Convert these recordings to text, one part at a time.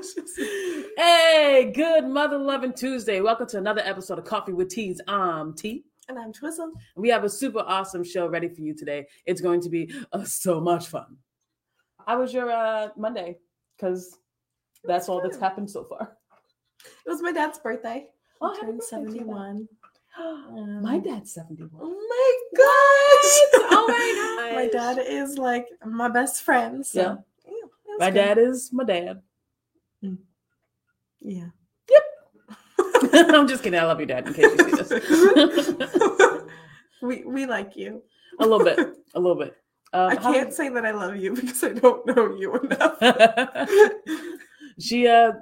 delicious. Hey, good mother loving Tuesday. Welcome to another episode of Coffee with Teas. I'm T. And I'm Twizzle. We have a super awesome show ready for you today. It's going to be uh, so much fun. How was your uh, Monday? Because that's all that's happened so far. It was my dad's birthday. Oh, He turned birthday to you, 71. Dad. My Um, dad's 71. Oh my gosh! Oh my My dad is like my best friend. So. Yeah. yeah My good. dad is my dad. Yeah. Yep. I'm just kidding. I love your dad in case you see this. we we like you. a little bit. A little bit. Um, I can't say that I love you because I don't know you enough. she uh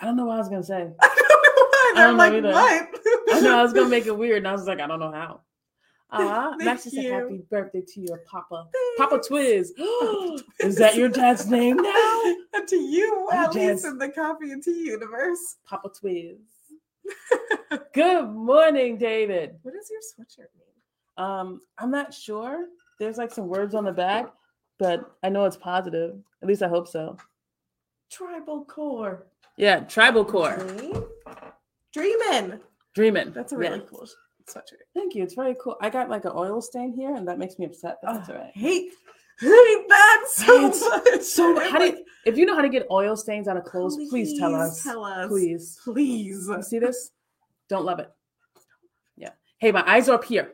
I don't know what I was gonna say. I don't know why. I don't I'm know like, either. what? I know I was gonna make it weird, and I was like, I don't know how. Thank Max said you. happy birthday to your papa. Papa Thanks. Twiz. Is that your dad's name now? And to you, Oh, at Jazz. least in the coffee and tea universe. Papa Twiz. Good morning, David. What does your sweatshirt mean? Um, I'm not sure. There's like some words on the back, but I know it's positive. At least I hope so. Tribal core. Yeah, tribal core. Dream? Dreamin'. Dreaming. That's a Yeah. really cool sweatshirt. Thank you. It's very cool. I got like an oil stain here, and that makes me upset. But that's Oh, all right. Hate, hate that so It's much. So, how do you, if you know how to get oil stains out of clothes, please, tell us. Tell us. Please. Please. You see this? Don't love it. Yeah. Hey, my eyes are up here.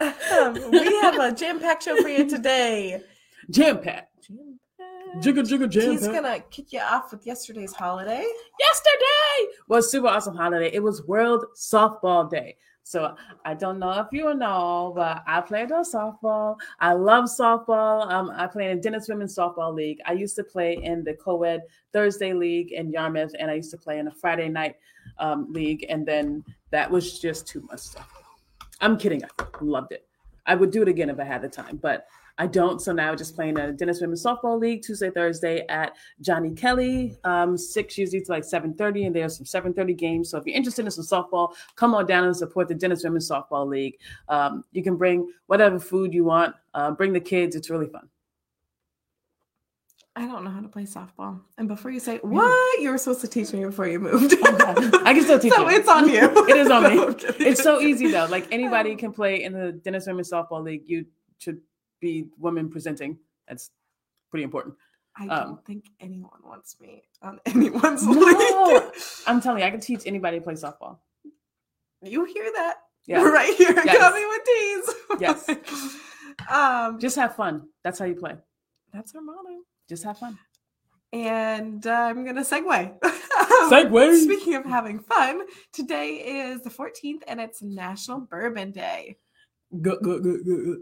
Um, we have a jam-packed show for you today. Jam pack. Jam-packed. Jigga jigga jam He's gonna kick you off with yesterday's holiday. Yesterday was super awesome holiday. It was World Softball Day. So I don't know if you know, but I played on softball. I love softball. Um, I play in Dennis Women's Softball League. I used to play in the co-ed Thursday League in Yarmouth, and I used to play in a Friday night um, league. And then that was just too much stuff. I'm kidding. I loved it. I would do it again if I had the time, but I don't. So now just playing a Dennis Women's Softball League Tuesday, Thursday at Johnny Kelley, um, six usually to like seven thirty, and there's some seven thirty games. So if you're interested in some softball, come on down and support the Dennis Women's Softball League. Um, you can bring whatever food you want. Uh, bring the kids. It's really fun. I don't know how to play softball. And before you say what, you were supposed to teach me before you moved. Oh, I can still teach so you. it's on you. It is on me. No, It's so easy though. Like anybody can play in the Dennis Women's Softball League. You should be women presenting. That's pretty important. I um, don't think anyone wants me on anyone's No, league. I'm telling you, I can teach anybody to play softball. You hear that? Yeah. Right here. Yes. Coming with teas. Yes. um, Just have fun. That's how you play. that's our motto. Just have fun. And uh, I'm going to segue. Segue. Speaking of having fun, today is the 14th and it's National Bourbon Day. Good, good, good, good.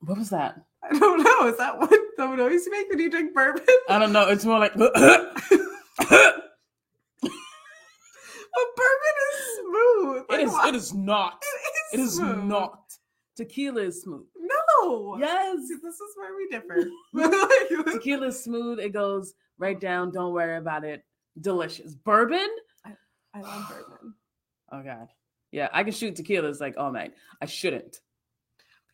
What was that? I don't know. Is that what the noise you make when you drink bourbon? I don't know. It's more like. But bourbon is smooth. it is. It is not. It is smooth. not. Tequila is smooth. No. Yes. This is where we differ. Tequila is smooth. It goes right down. Don't worry about it. Delicious. Bourbon. I love bourbon. Oh God. Yeah, I can shoot tequilas like all night. I shouldn't.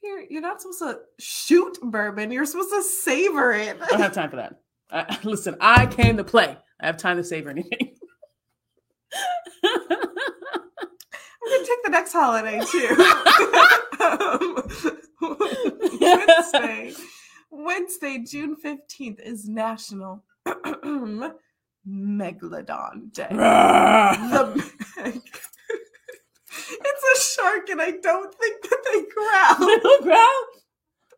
You're, you're not supposed to shoot bourbon. You're supposed to savor it. I don't have time for that. I, listen, I came to play. I have time to savor anything. I'm gonna take the next holiday too. Wednesday, Wednesday, June fifteenth is National Megalodon Day. The Meg- ah. it's a shark, and I don't think that they growl. Little growl.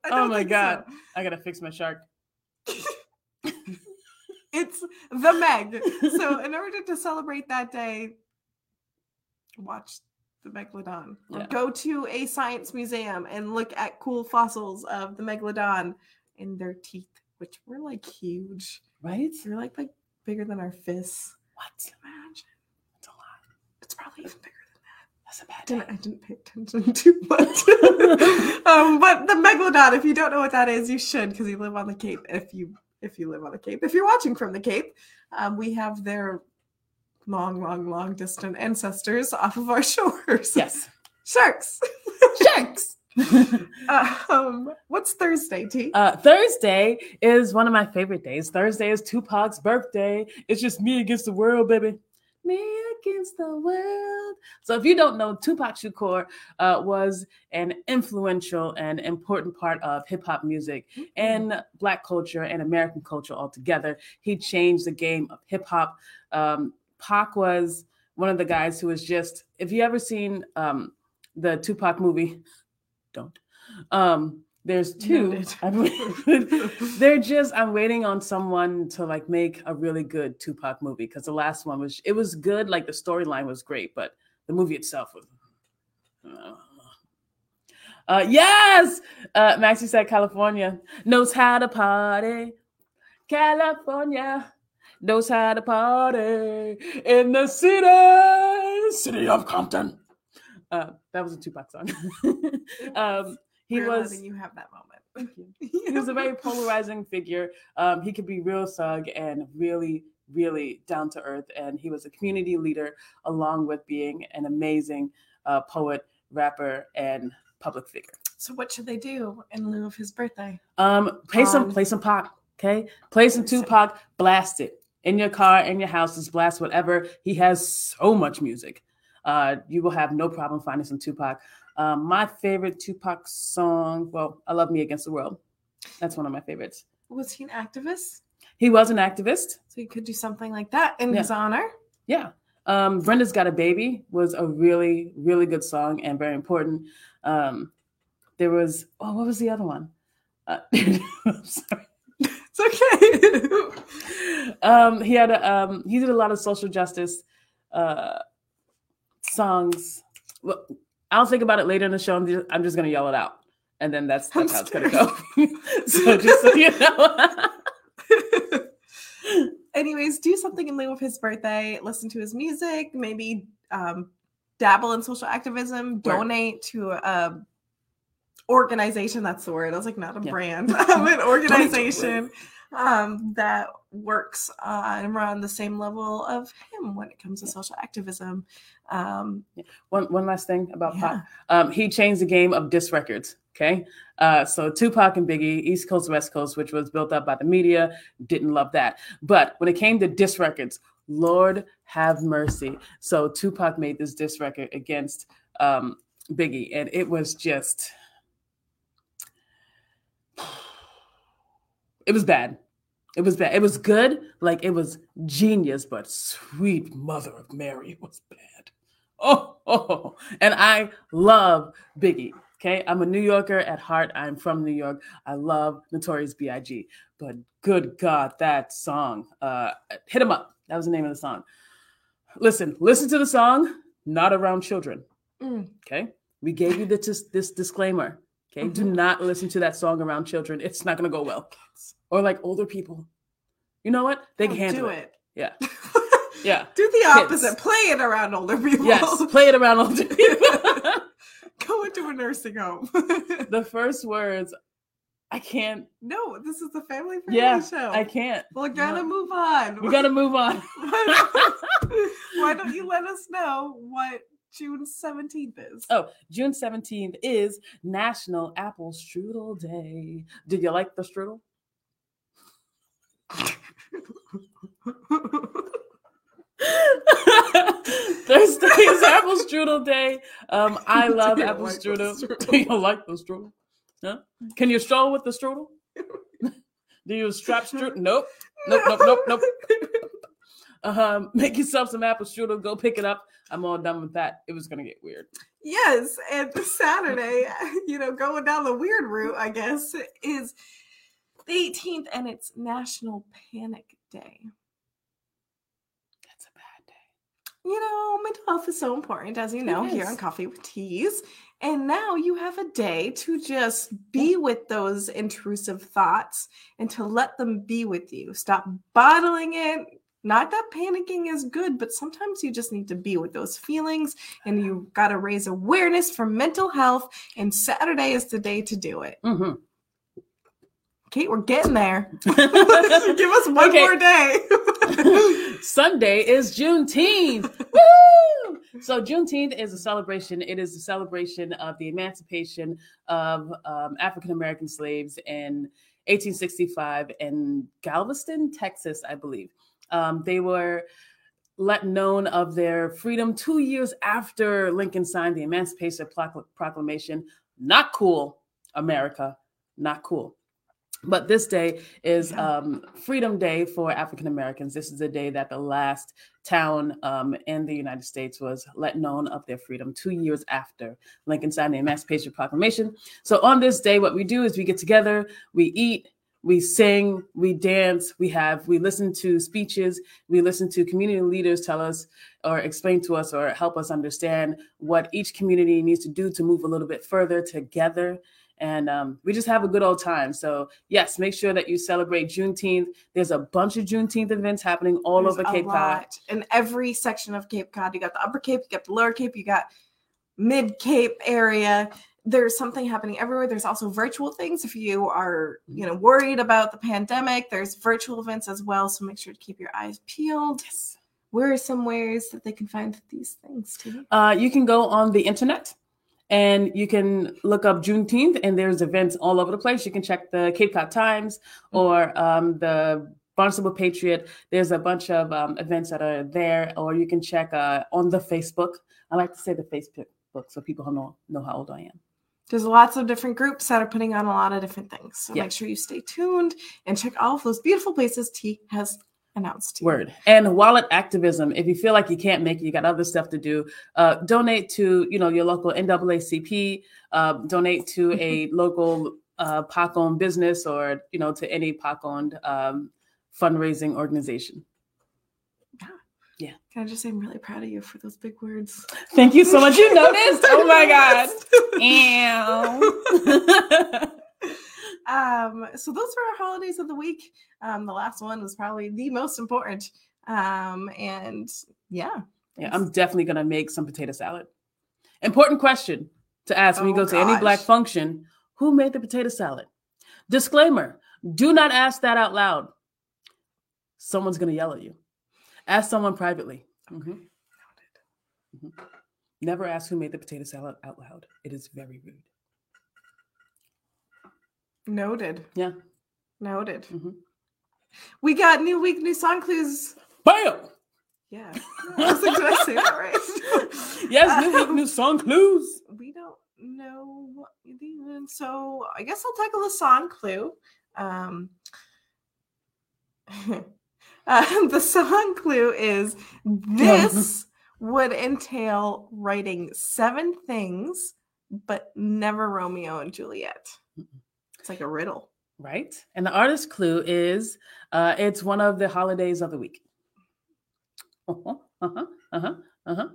I Oh don't my God. so. I gotta fix my shark. It's the Meg. So, in order to celebrate that day, watch the megalodon or Yeah. go to a science museum and look at cool fossils of the megalodon and their teeth, which were like huge. Right? They're like like bigger than our fists. What? Imagine. It's a lot. It's probably even bigger than that. That's a bad. I didn't pay attention too much. um, but the megalodon, if you don't know what that is, you should because you live on the Cape. If you if you live on the Cape, if you're watching from the Cape, um, we have their long, long, long distant ancestors off of our shores. Yes. sharks. Sharks. um, what's Thursday, T? Uh, Thursday is one of my favorite days. Thursday is Tupac's birthday. It's just me against the world, baby. Me against the world. So, if you don't know, Tupac Shakur uh, was an influential and important part of hip hop music and Black culture and American culture altogether. He changed the game of hip hop. Um, Pac was one of the guys who was just, if you ever seen um, the Tupac movie, don't. Um, there's two. They're just I'm waiting on someone to like make a really good Tupac movie because the last one was it was good, like the storyline was great, but the movie itself was. uh, Uh, yes, uh, Maxie said California knows how to party. California knows how to party in the city, city of Compton. Uh, that was a Tupac song. um, he We're was you have that moment. Thank you. he was a very polarizing figure. Um, he could be real thug and really, really down to earth. And he was a community leader, along with being an amazing uh, poet, rapper, and public figure. So what should they do in lieu of his birthday? Um, play some, Um, play some Pac. Okay, play some. Tupac. Blast it in your car, in your house. Just blast whatever. He has so much music. Uh, you will have no problem finding some Tupac. Um, my favorite Tupac song. Well, I love "Me Against the World." That's one of my favorites. Was he an activist? He was an activist. So you could do something like that in Yeah. his honor. Yeah. Um, Brenda's Got a Baby was a really, really good song and very important. Um, there was, oh, what was the other one? Uh, I'm sorry. It's okay. Um, he had a, um, he did a lot of social justice uh, songs. Well, I'll think about it later in the show. I'm just, I'm just gonna yell it out, and then that's, that's how it's gonna go. so just so you know. Anyways, do something in lieu of his birthday. Listen to his music. Maybe um, dabble in social activism. Donate to a organization. That's the word. I was like, not a Yeah. brand. an organization um, that works on around the same level of him when it comes to social activism. Um, one one last thing about yeah. Um, he changed the game of diss records. Okay. Uh, so Tupac and Biggie, East Coast, West Coast, which was built up by the media, didn't love that. But when it came to diss records, Lord have mercy. So Tupac made this diss record against um, Biggie, and it was just, it was bad. It was bad. It was good, like it was genius, but sweet mother of Mary, it was bad. Oh, oh, and I love Biggie. Okay, I'm a New Yorker at heart. I'm from New York. I love Notorious B.I.G. But good God, that song, uh, "Hit 'Em Up." That was the name of the song. Listen, listen to the song. Not around children. Mm. Okay, we gave you this this disclaimer. Okay, do not listen to that song around children. It's not gonna go well. Or like older people. You know what? They can Don't handle do it. it. Yeah. Yeah. do the Kids. opposite. Play it around older people. Yes. Play it around older people. Go into a nursing home. the first words, I can't. no, this is a family friendly Yeah, show. I can't. We're gonna No. move on. We gotta move on. Why don't you let us know what June 17th is? Oh, June 17th is National Apple Strudel Day. Did you like the strudel? Thursday is Apple Strudel Day. Um, I love apple like strudel. strudel? Do you like the strudel? Huh? Can you stroll with the strudel? Do you strap strudel? Nope. Nope, nope, nope, nope. Um, make yourself some apple strudel. Go pick it up. I'm all done with that. It was gonna get weird. Yes, and Saturday, you know, going down the weird route, I guess, is the 18th, and it's National Panic Day. That's a bad day. You know, mental health is so important, as you know, here on Coffee with Teas. And now you have a day to just be with those intrusive thoughts and to let them be with you. Stop bottling it. Not that panicking is good, but sometimes you just need to be with those feelings and you got to raise awareness for mental health. And Saturday is the day to do it. hmm Kate, we're getting there. Give us one Okay. more day. Sunday is Juneteenth. Woo! So Juneteenth is a celebration. It is a celebration of the emancipation of um, African American slaves in 1865 in Galveston, Texas, I believe. Um, they were let known of their freedom two years after Lincoln signed the Emancipation Proclamation. Not cool, America. Not cool. But this day is um, Freedom Day for African Americans. This is the day that the last town um, in the United States was let known of their freedom two years after Lincoln signed the Emancipation Proclamation. So on this day, what we do is we get together, we eat, we sing, we dance, we have, we listen to speeches, we listen to community leaders tell us or explain to us or help us understand what each community needs to do to move a little bit further together. And um, we just have a good old time. So, yes, make sure that you celebrate Juneteenth. There's a bunch of Juneteenth events happening all There's over Cape Cod. In every section of Cape Cod, you got the Upper Cape, you got the Lower Cape, you got Mid Cape area there's something happening everywhere there's also virtual things if you are you know worried about the pandemic there's virtual events as well so make sure to keep your eyes peeled yes. where are some ways that they can find these things too uh, you can go on the internet and you can look up juneteenth and there's events all over the place you can check the cape cod times mm-hmm. or um, the Barnstable Patriot. There's a bunch of um, events that are there, or you can check uh, on the Facebook. I like to say the Facebook book so people know know how old I am there's lots of different groups that are putting on a lot of different things. So yeah. make sure you stay tuned and check all of those beautiful places T has announced. Word. And wallet activism. If you feel like you can't make it, you got other stuff to do. Uh, donate to you know your local NAACP. Uh, donate to a local uh, POC owned business or you know to any POC owned um, fundraising organization. Yeah. Can I just say I'm really proud of you for those big words? Thank you so much. You noticed? oh my God. um, so those were our holidays of the week. Um, the last one was probably the most important. Um, and yeah. Yeah, I'm definitely gonna make some potato salad. Important question to ask when you go to any black function: Who made the potato salad? Disclaimer: Do not ask that out loud. Someone's gonna yell at you. Ask someone privately. Mm-hmm. Mm-hmm. Never ask who made the potato salad out loud. It is very rude. Noted. Yeah. Noted. Mm-hmm. We got new week, new song clues. Bam! Yeah. I was like, did I say that right? yes, new week, new song clues. We don't know what even. So I guess I'll tackle the song clue. Um, uh, the song clue is this would entail writing seven things, but never Romeo and Juliet. It's like a riddle. Right. And the artist clue is uh, it's one of the holidays of the week. Uh-huh. Uh-huh. Uh-huh. Uh-huh.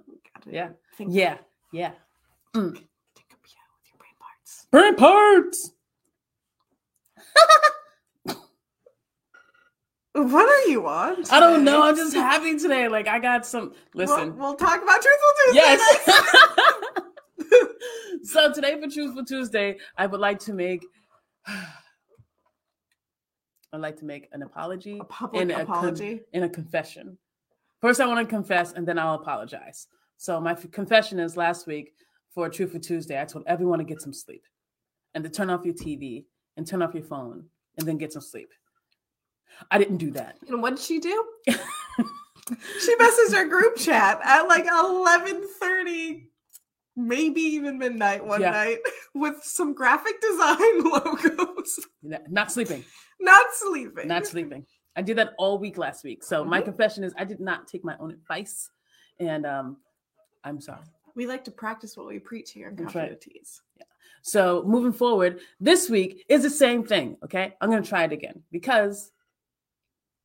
Yeah. Think yeah. Yeah. Mm. Think of yeah with your brain parts. Brain parts. What are you on? Today? I don't know. I'm just happy today. Like I got some. Listen, we'll, we'll talk about Truthful Tuesday. Yes. so today for Truthful Tuesday, I would like to make. I'd like to make an apology. A public apology. A con- a confession. First, I want to confess, and then I'll apologize. So my f- confession is last week for Truthful Tuesday. I told everyone to get some sleep, and to turn off your TV and turn off your phone, and then get some sleep. I didn't do that. And what did she do? she messaged our group chat at like 11:30 maybe even midnight one yeah. night with some graphic design logos. Not sleeping. Not sleeping. Not sleeping. I did that all week last week. So mm-hmm. my confession is I did not take my own advice and um I'm sorry. We like to practice what we preach here in Coffee right. Teas. Yeah. So moving forward, this week is the same thing. Okay. I'm gonna try it again because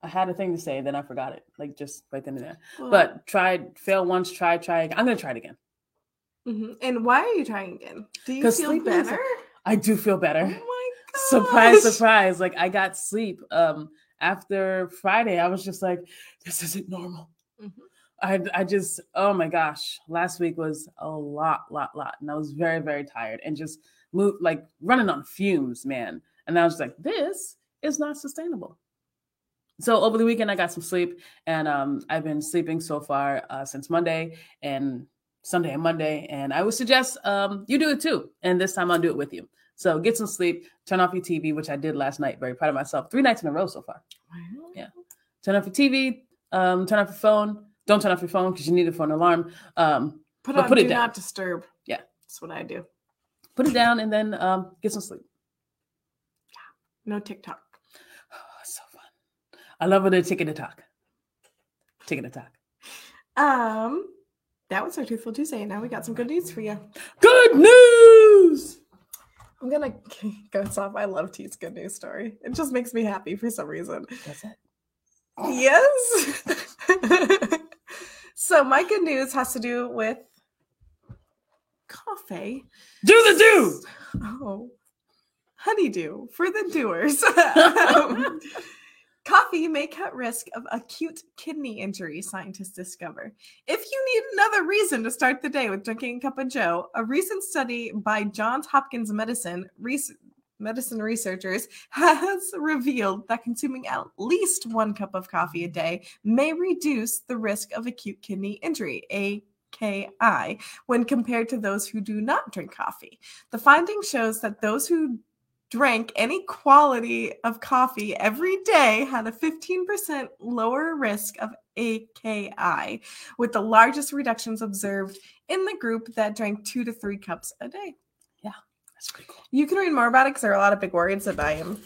I had a thing to say, then I forgot it, like just right then and there. Well, but tried, fail once, try, try again. I'm gonna try it again. Mm-hmm. And why are you trying again? Do you feel better? Is, I do feel better. Oh my god! Surprise, surprise! Like I got sleep. Um, after Friday, I was just like, this isn't normal. Mm-hmm. I I just oh my gosh, last week was a lot, lot, lot, and I was very, very tired and just moved like running on fumes, man. And I was like, this is not sustainable so over the weekend i got some sleep and um, i've been sleeping so far uh, since monday and Sunday and Monday. And I would suggest um, you do it too. And this time I'll do it with you. So get some sleep, turn off your TV, which I did last night. Very proud of myself. Three nights in a row so far. Yeah. Turn off your TV, um, turn off your phone. Don't turn off your phone because you need it for an alarm. Um, Put on put do it down. not disturb. Yeah. That's what I do. put it down and then um, get some sleep. Yeah. No TikTok. Oh, it's so fun. I love when they're taking the talk. Taking the talk. Um, that was our Truthful Tuesday, and now we got some good news for you. Good news. I'm gonna go off. I love T's good news story. It just makes me happy for some reason. That's it. Yes. so my good news has to do with coffee. Do the do. Oh, honeydew for the doers. Um, Coffee may cut risk of acute kidney injury, scientists discover. If you need another reason to start the day with drinking a cup of Joe, a recent study by Johns Hopkins Medicine res- medicine researchers has revealed that consuming at least one cup of coffee a day may reduce the risk of acute kidney injury, AKI, when compared to those who do not drink coffee. The finding shows that those who drank any quality of coffee every day had a 15% lower risk of AKI, with the largest reductions observed in the group that drank two to three cups a day. Yeah, that's pretty cool. You can read more about it because there are a lot of big words, and I am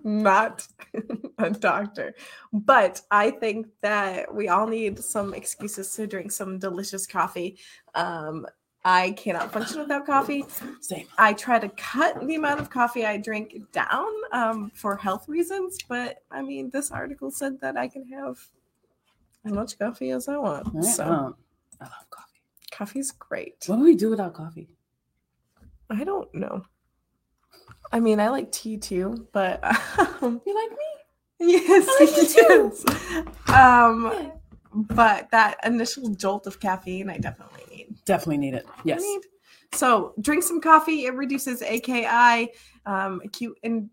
not a doctor. But I think that we all need some excuses to drink some delicious coffee. Um, I cannot function without coffee. Same. I try to cut the amount of coffee I drink down um, for health reasons, but I mean, this article said that I can have as much coffee as I want. Yeah, So, um, I love coffee. coffee's great. What would we do without coffee? I don't know. I mean, I like tea too, but um, You like me? yes, I like tea too. yes. Um, but that initial jolt of caffeine, I definitely. Definitely need it. Yes. need. So drink some coffee. It reduces AKI, um, acute and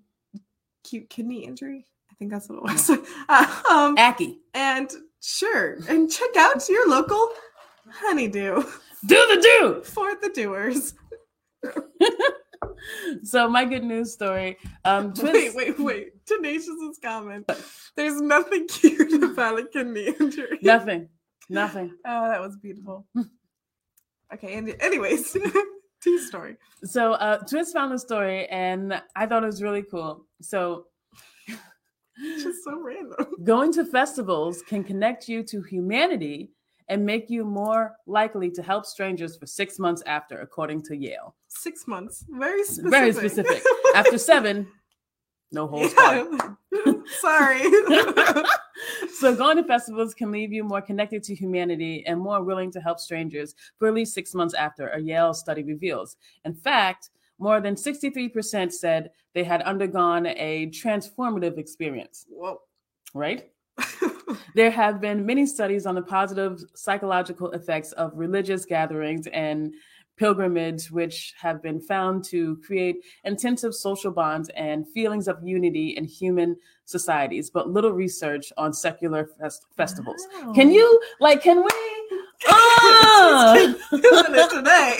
acute kidney injury. I think that's what it was. um, Aki. and sure, and check out your local honeydew Do the do. for the doers. So my good news story. Um, twins. Wait, wait, wait. is comment. There's nothing cute about a kidney injury. Nothing. Nothing. Oh, that was beautiful. Okay, and anyways, tea story. So uh, twins found the story, and I thought it was really cool. So just so random. going to festivals can connect you to humanity and make you more likely to help strangers for six months after, according to Yale. Six months. Very specific. Very specific. After seven, no holds. Yeah. Sorry. so going to festivals can leave you more connected to humanity and more willing to help strangers for at least six months after a yale study reveals in fact more than 63% said they had undergone a transformative experience Whoa. right there have been many studies on the positive psychological effects of religious gatherings and pilgrimage which have been found to create intensive social bonds and feelings of unity in human societies but little research on secular fest- festivals can you like can we today.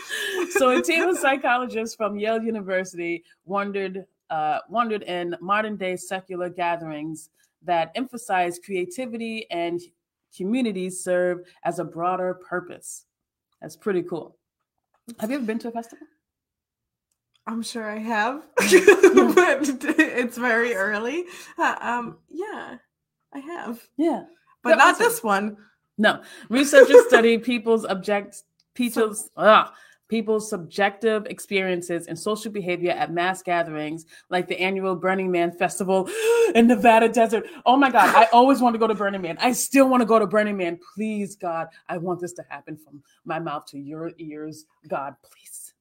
so a team of psychologists from Yale University wondered uh, wondered in modern day secular gatherings that emphasize creativity and communities serve as a broader purpose. That's pretty cool. Have you ever been to a festival? I'm sure I have, but it's very early. Uh, um, yeah, I have, Yeah. but not this one. No. Researchers study people's object people's ah, people's subjective experiences and social behavior at mass gatherings like the annual Burning Man festival in Nevada desert. Oh my God, I always want to go to Burning Man. I still want to go to Burning Man. Please, God, I want this to happen from my mouth to your ears. God, please.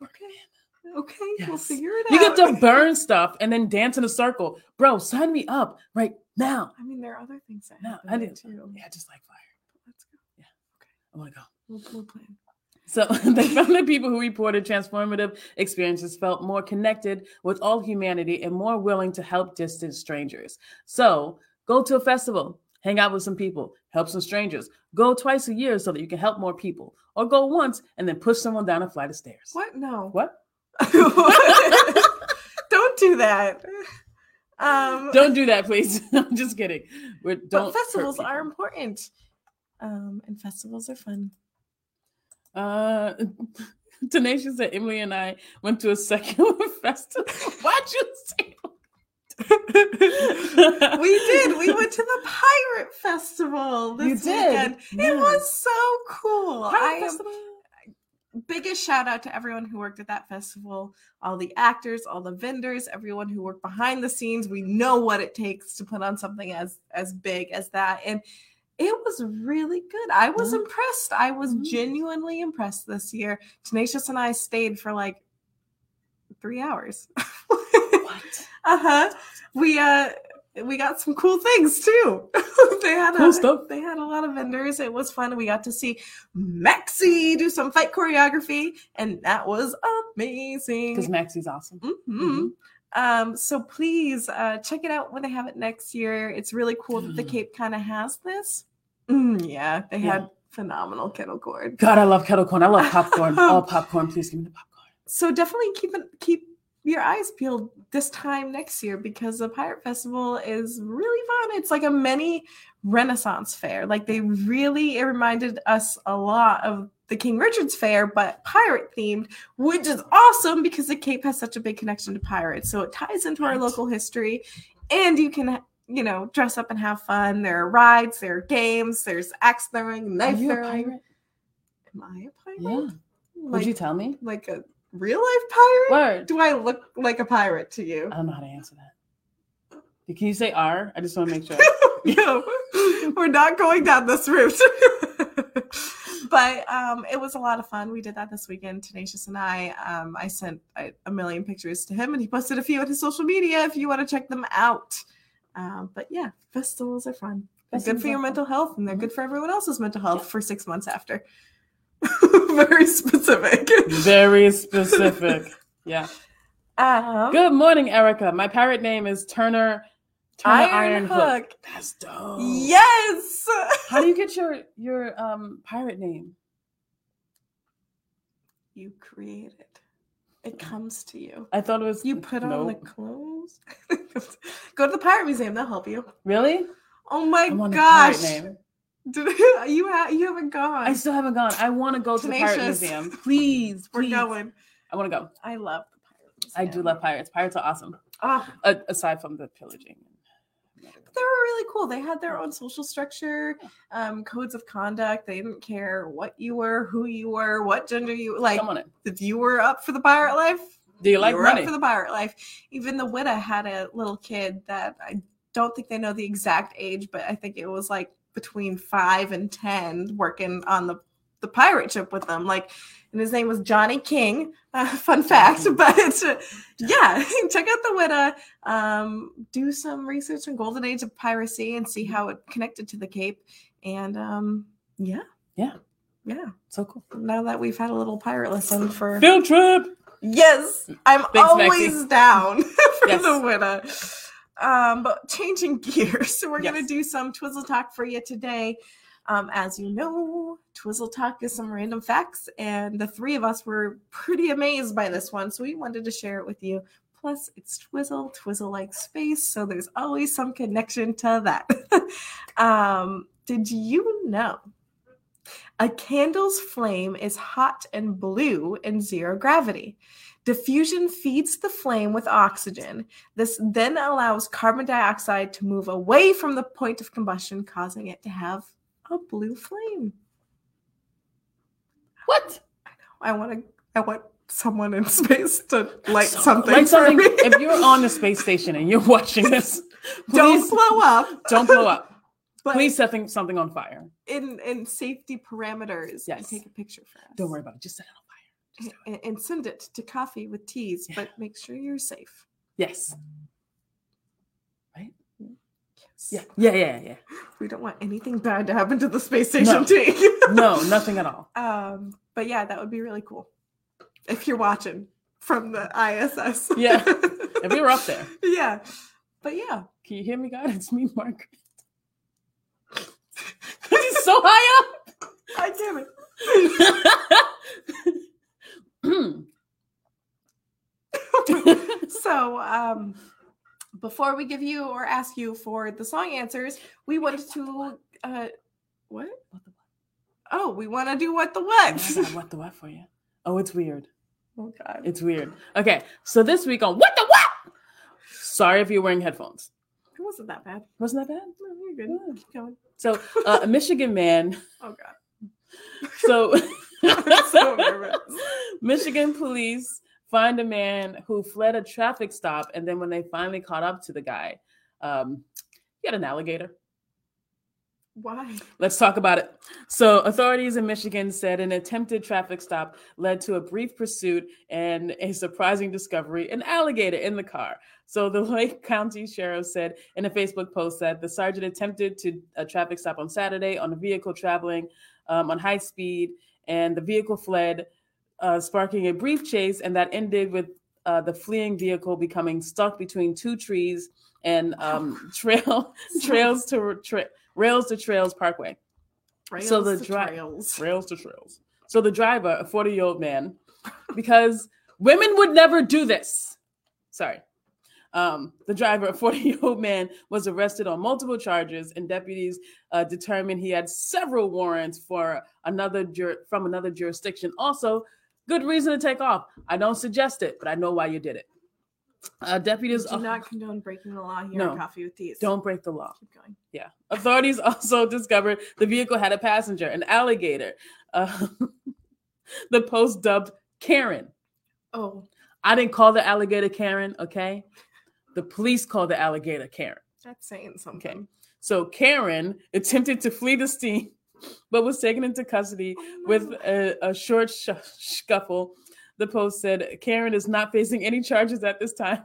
Okay, okay, we'll figure it out. You get to burn stuff and then dance in a circle. Bro, sign me up right now. I mean, there are other things that No, I didn't. too. Yeah, just like fire. Let's go. Yeah, okay. I want to go. We'll, we'll plan. So they found that people who reported transformative experiences felt more connected with all humanity and more willing to help distant strangers. So go to a festival, hang out with some people, help some strangers. Go twice a year so that you can help more people, or go once and then push someone down a flight of stairs. What? No. What? don't do that. Um, Don't do that, please. I'm just kidding. We're, don't festivals are important. Um, and festivals are fun. Uh, Tanisha said Emily and I went to a secular festival. Why'd you say? we did. We went to the pirate festival this You did? weekend. Yeah. It was so cool. Pirate festival? biggest shout out to everyone who worked at that festival, all the actors, all the vendors, everyone who worked behind the scenes. We know what it takes to put on something as as big as that, and it was really good. I was Yeah. impressed. I was Mhm. genuinely impressed this year. Tenacious and I stayed for like three hours. What? uh-huh we uh we got some cool things too they had Cool a, stuff. they had a lot of vendors it was fun we got to see maxi do some fight choreography and that was amazing Because Maxie's awesome. Mhm. um so please uh check it out when they have it next year it's really cool that the cape kind of has this Mm, yeah they Yeah. had phenomenal kettle corn God, I love kettle corn. I love popcorn. All popcorn! Please give me the popcorn. so definitely keep it keep your eyes peeled this time next year because the pirate festival is really fun it's like a mini renaissance fair like they really it reminded us a lot of the king richard's fair but pirate themed which is awesome because the cape has such a big connection to pirates so it ties into our local history and you can you know dress up and have fun there are rides there are games there's axe throwing Are knife you a throwing pirate? am i a pirate Yeah. like, Would you tell me? like a real life pirate Word. do I look like a pirate to you? I don't know how to answer that. Can you say R? I just want to make sure. no, we're not going down this route. but um, it was a lot of fun. We did that this weekend, Tenacious and I. Um, I sent a, a million pictures to him, and he posted a few on his social media if you want to check them out. Um, but yeah, festivals are fun. They're good for your mental health, and they're good for everyone else's mental health Yeah. for six months after. Very specific. Very specific. Yeah. Um, Good morning, Erica. My pirate name is Turner. Turner Iron, Iron, Hook. Hook. That's dope. Yes. How do you get your your um pirate name? You create it. It comes to you. I thought it was You put on the clothes. Go to the pirate museum. They'll help you. Really? Oh my I want a gosh! Did, you ha- you haven't gone. I still haven't gone. I want to go to the pirate museum. Please, We're going. I want to go. I love the pirate museum. I do love pirates. Pirates are awesome. Oh, A- aside from the pillaging. they were really cool. They had their own social structure, um, codes of conduct. They didn't care what you were, who you were, what gender you like. If you were up for the pirate life, Do you like were money? for the pirate life. Even the widow had a little kid that I don't think they know the exact age, but I think it was like between five and ten working on the the pirate ship with them. Like, and his name was Johnny King. Uh, fun fact, but uh, yeah, check out the widow. Um, do some research on golden age of piracy and see how it connected to the Cape. And um, yeah, Yeah. yeah. so cool. Now that we've had a little pirate lesson for Field trip. Yes, I'm Thanks, always down for Yes. the winner. Um, but changing gears, so we're gonna do some Twizzle talk for you today. Um, as you know, Twizzle talk is some random facts, and the three of us were pretty amazed by this one, so we wanted to share it with you. Plus, it's Twizzle, Twizzle like space, so there's always some connection to that. um, did you know a candle's flame is hot and blue in zero gravity? Diffusion feeds the flame with oxygen. This then allows carbon dioxide to move away from the point of combustion, causing it to have a blue flame. What? I want to. I want someone in space to light So- something. For something. me. if you're on the space station and you're watching this, don't blow up. don't blow up. But Please setting something on fire. in in safety parameters, and Yes. take a picture for us. Don't worry about it. Just set it on fire. And, and send it to coffee with teas, Yeah. but make sure you're safe. Yes. Right? Yes. Yeah. Yeah. Yeah. Yeah. We don't want anything bad to happen to the space station No. team. No, nothing at all. um, but yeah, that would be really cool if you're watching from the ISS. Yeah. If we were up there. yeah. But yeah, Can you hear me, God? It's me, Mark. So high up. I damn it. so, um, before we give you or ask you for the song answers, we wanted to, uh, what? What the what? Oh, we want to do what the what? got what the what for you? Oh, it's weird. oh God. It's weird. Okay, so this week on What the What? Sorry if you're wearing headphones. Wasn't that bad. Wasn't that bad? No, you're good. Yeah. Keep going. So, uh, a Michigan man. Oh God. So, so. Michigan police find a man who fled a traffic stop, and then when they finally caught up to the guy, um, he had an alligator. Why? Let's talk about it. So, authorities in Michigan said an attempted traffic stop led to a brief pursuit and a surprising discovery an alligator in the car. So, the Lake County Sheriff said in a Facebook post that the sergeant attempted to a traffic stop on Saturday on a vehicle traveling um, on high speed, and the vehicle fled, uh, sparking a brief chase, and that ended with uh, the fleeing vehicle becoming stuck between two trees and um, trail trails to tra- rails to trails parkway. So the Trails to dri- trails. Rails to trails. So the driver, a 40 year old man, because women would never do this. Sorry. Um, the driver, a 40 year old man, was arrested on multiple charges, and deputies uh, determined he had several warrants for another jur- from another jurisdiction. Also, good reason to take off. I don't suggest it, but I know why you did it. Uh, deputies Do not condone breaking the law here No. Coffee with Teas. don't break the law. keep going. Yeah. Authorities also discovered the vehicle had a passenger, an alligator. Uh, the post dubbed Karen. Oh, I didn't call the alligator Karen, okay? The police called the alligator Karen. that's saying something. So Karen attempted to flee the scene, but was taken into custody Oh, with a, a short sh- scuffle. The post said Karen is not facing any charges at this time.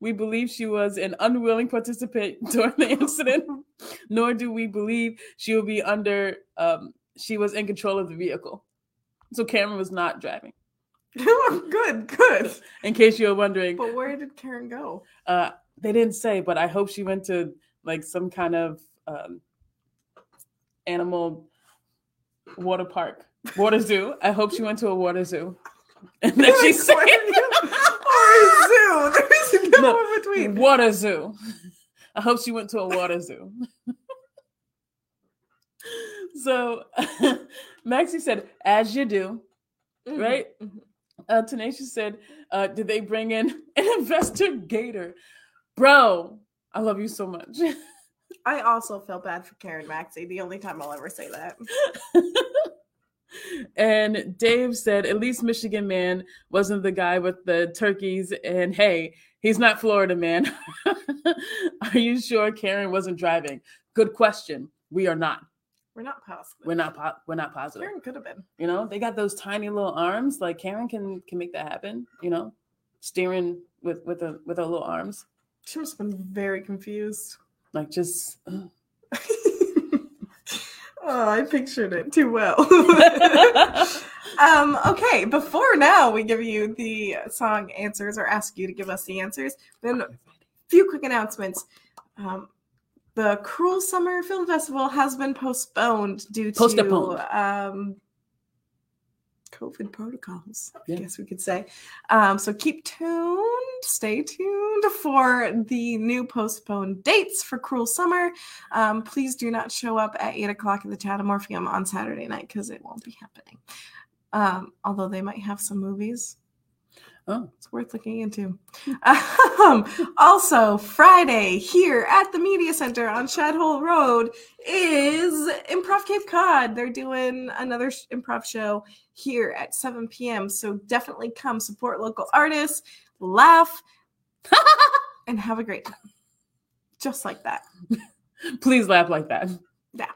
We believe she was an unwilling participant during the incident, nor do we believe she will be under. Um, she was in control of the vehicle, so Karen was not driving. good, good. In case you're wondering, But where did Karen go? uh, they didn't say, but I hope she went to like some kind of um, animal water park, water zoo. I hope she went to a water zoo. And then she said, or a zoo. There's no, No. in between. water zoo. I hope she went to a water zoo. so Maxie said, as you do, Mhm, right? mhm. Uh, Tenacious said, uh, did they bring in an investigator? Bro, I love you so much. I also feel bad for Karen Maxie. The only time I'll ever say that. And Dave said, at least Michigan man wasn't the guy with the turkeys. And hey, he's not Florida man. are you sure Karen wasn't driving? Good question. We are not. We're not positive. We're not. Po- we're not positive. Karen could have been. You know, they got those tiny little arms. Like Karen can can make that happen. You know, steering with with a with her little arms. She must have been very confused. Like just. oh, I pictured it too well. um, okay, before now we give you the song answers or ask you to give us the answers. Then a few quick announcements. Um, the Cruel Summer Film Festival has been postponed due to Postponed. um, COVID protocols, Yeah. I guess we could say. Um, so keep tuned, stay tuned for the new postponed dates for Cruel Summer. Um, please do not show up at 8 o'clock at the Chatham Orpheum on Saturday night because it won't be happening. Um, although they might have some movies Oh, it's worth looking into. Um, also, Friday here at the Media Center on Shad Hole Road is Improv Cape Cod. They're doing another sh- improv show here at 7 p.m. So definitely come support local artists, laugh, and have a great time. Just like that. please laugh like that. Yeah.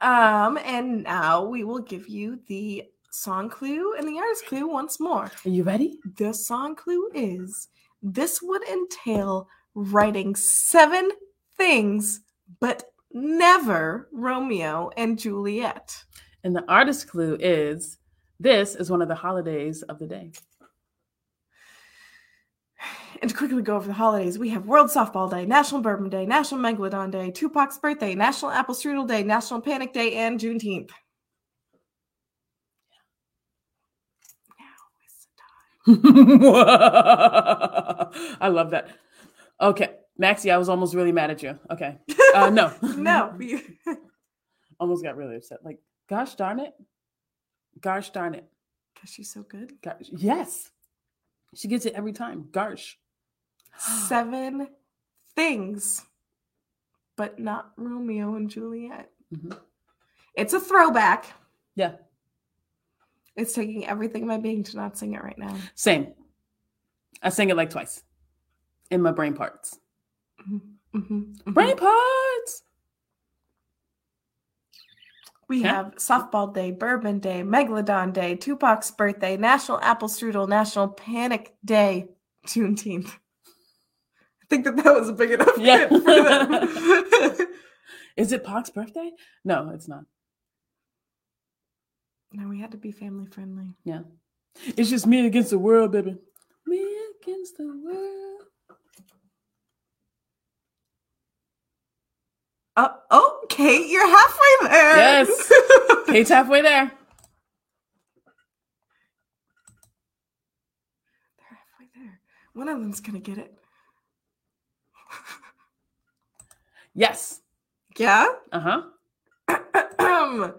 Um, and now we will give you the song clue and the artist clue once more. Are you ready? The song clue is this would entail writing seven things, but never Romeo and Juliet. And the artist clue is this is one of the holidays of the day. And to quickly go over the holidays, we have World Softball Day, National Bourbon Day, National Megalodon Day, Tupac's birthday, National Apple Strudel Day, National Panic Day, and Juneteenth. I love that. Okay, Maxie, I was almost really mad at you. Okay, uh, no, no, almost got really upset. Like, gosh darn it, gosh darn it, because she's so good. Gosh, yes, she gets it every time. Gosh, seven things, but not Romeo and Juliet. Mm-hmm. It's a throwback. Yeah. It's taking everything in my being to not sing it right now. Same. I sing it like twice in my brain parts. Mm-hmm. Mm-hmm. Brain parts. We yeah. have Softball Day, Bourbon Day, Megalodon Day, Tupac's birthday, National Apple Strudel, National Panic Day, Juneteenth. I think that that was a big enough yeah. for them. Is it Pac's birthday? No, it's not. No, we had to be family friendly. Yeah. It's just me against the world, baby. Me against the world. Uh, oh, Kate, you're halfway there. Yes. Kate's halfway there. They're halfway there. One of them's going to get it. yes. Yeah? Uh huh.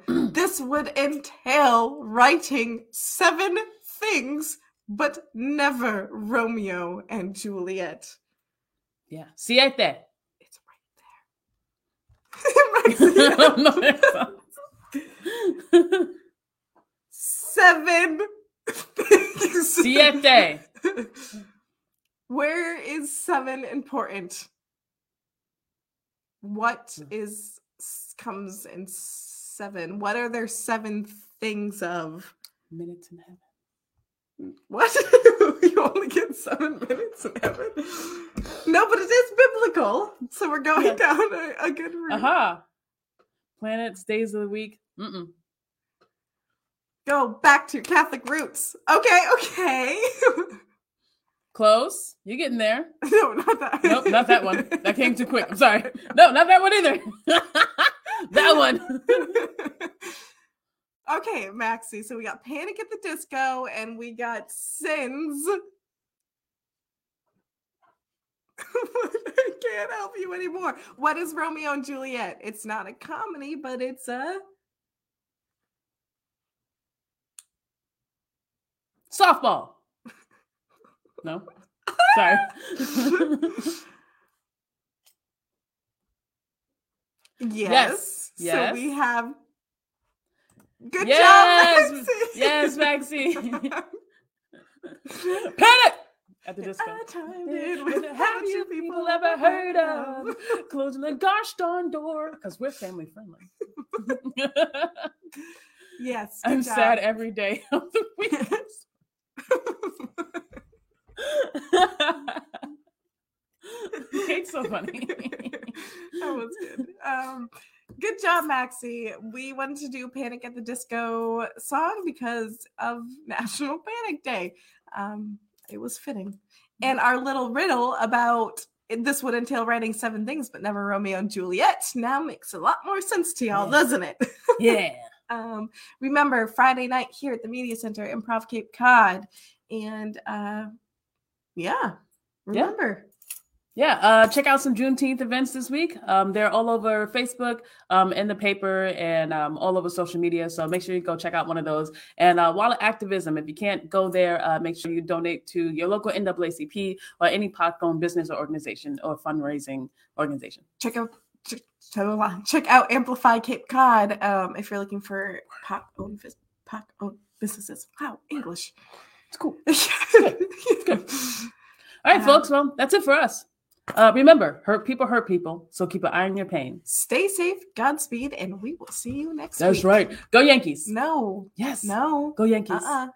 This would entail writing seven things, but never Romeo and Juliet. Yeah. Siete. It's right there. seven things. Siete. Where is seven important? What hmm. comes in seven. What are there seven things of? Minutes in heaven. What? you only get seven minutes in heaven? No, but it is biblical. So we're going yeah. down a, a, good route. Aha. Uh-huh. Planets, days of the week. Mm-mm. Go back to your Catholic roots. Okay, okay. Close. You're getting there. No, not that. Nope, not that one. That came too quick. I'm sorry. No, not that one either. That one. okay, Maxie. So we got Panic at the Disco and we got Sins. I can't help you anymore. What is Romeo and Juliet? It's not a comedy, but it's a softball. No. Sorry. Yes. yes. So we have. Good yes. job, Maxie. Yes, Maxie. Panic at the disco. Have you people ever heard of closing the gosh darn door? Because we're family friendly. yes. I'm job. sad every day of the week. Kate's so funny. that was good. Um, good job, Maxie. We wanted to do Panic at the Disco song because of National Panic Day. Um, it was fitting. And our little riddle about this would entail writing seven things, but never Romeo and Juliet now makes a lot more sense to y'all, yeah. doesn't it? yeah. Um, remember Friday night here at the Media Center, Improv Cape Cod. And uh, yeah, remember. Yeah. Yeah, uh, check out some Juneteenth events this week. Um, they're all over Facebook, um, in the paper, and um, all over social media. So make sure you go check out one of those. And uh, wallet activism, if you can't go there, uh, make sure you donate to your local NAACP or any POC-owned business or organization or fundraising organization. Check out check, out Amplify Cape Cod um, if you're looking for pop owned POC-owned businesses. Wow, English. It's cool. It's good. It's good. All right, um, folks. Well, that's it for us. Uh, remember, hurt people hurt people. So keep an eye on your pain. Stay safe, Godspeed, and we will see you next time. That's week. right. Go Yankees. No. Yes. No. Go Yankees. Uh-uh.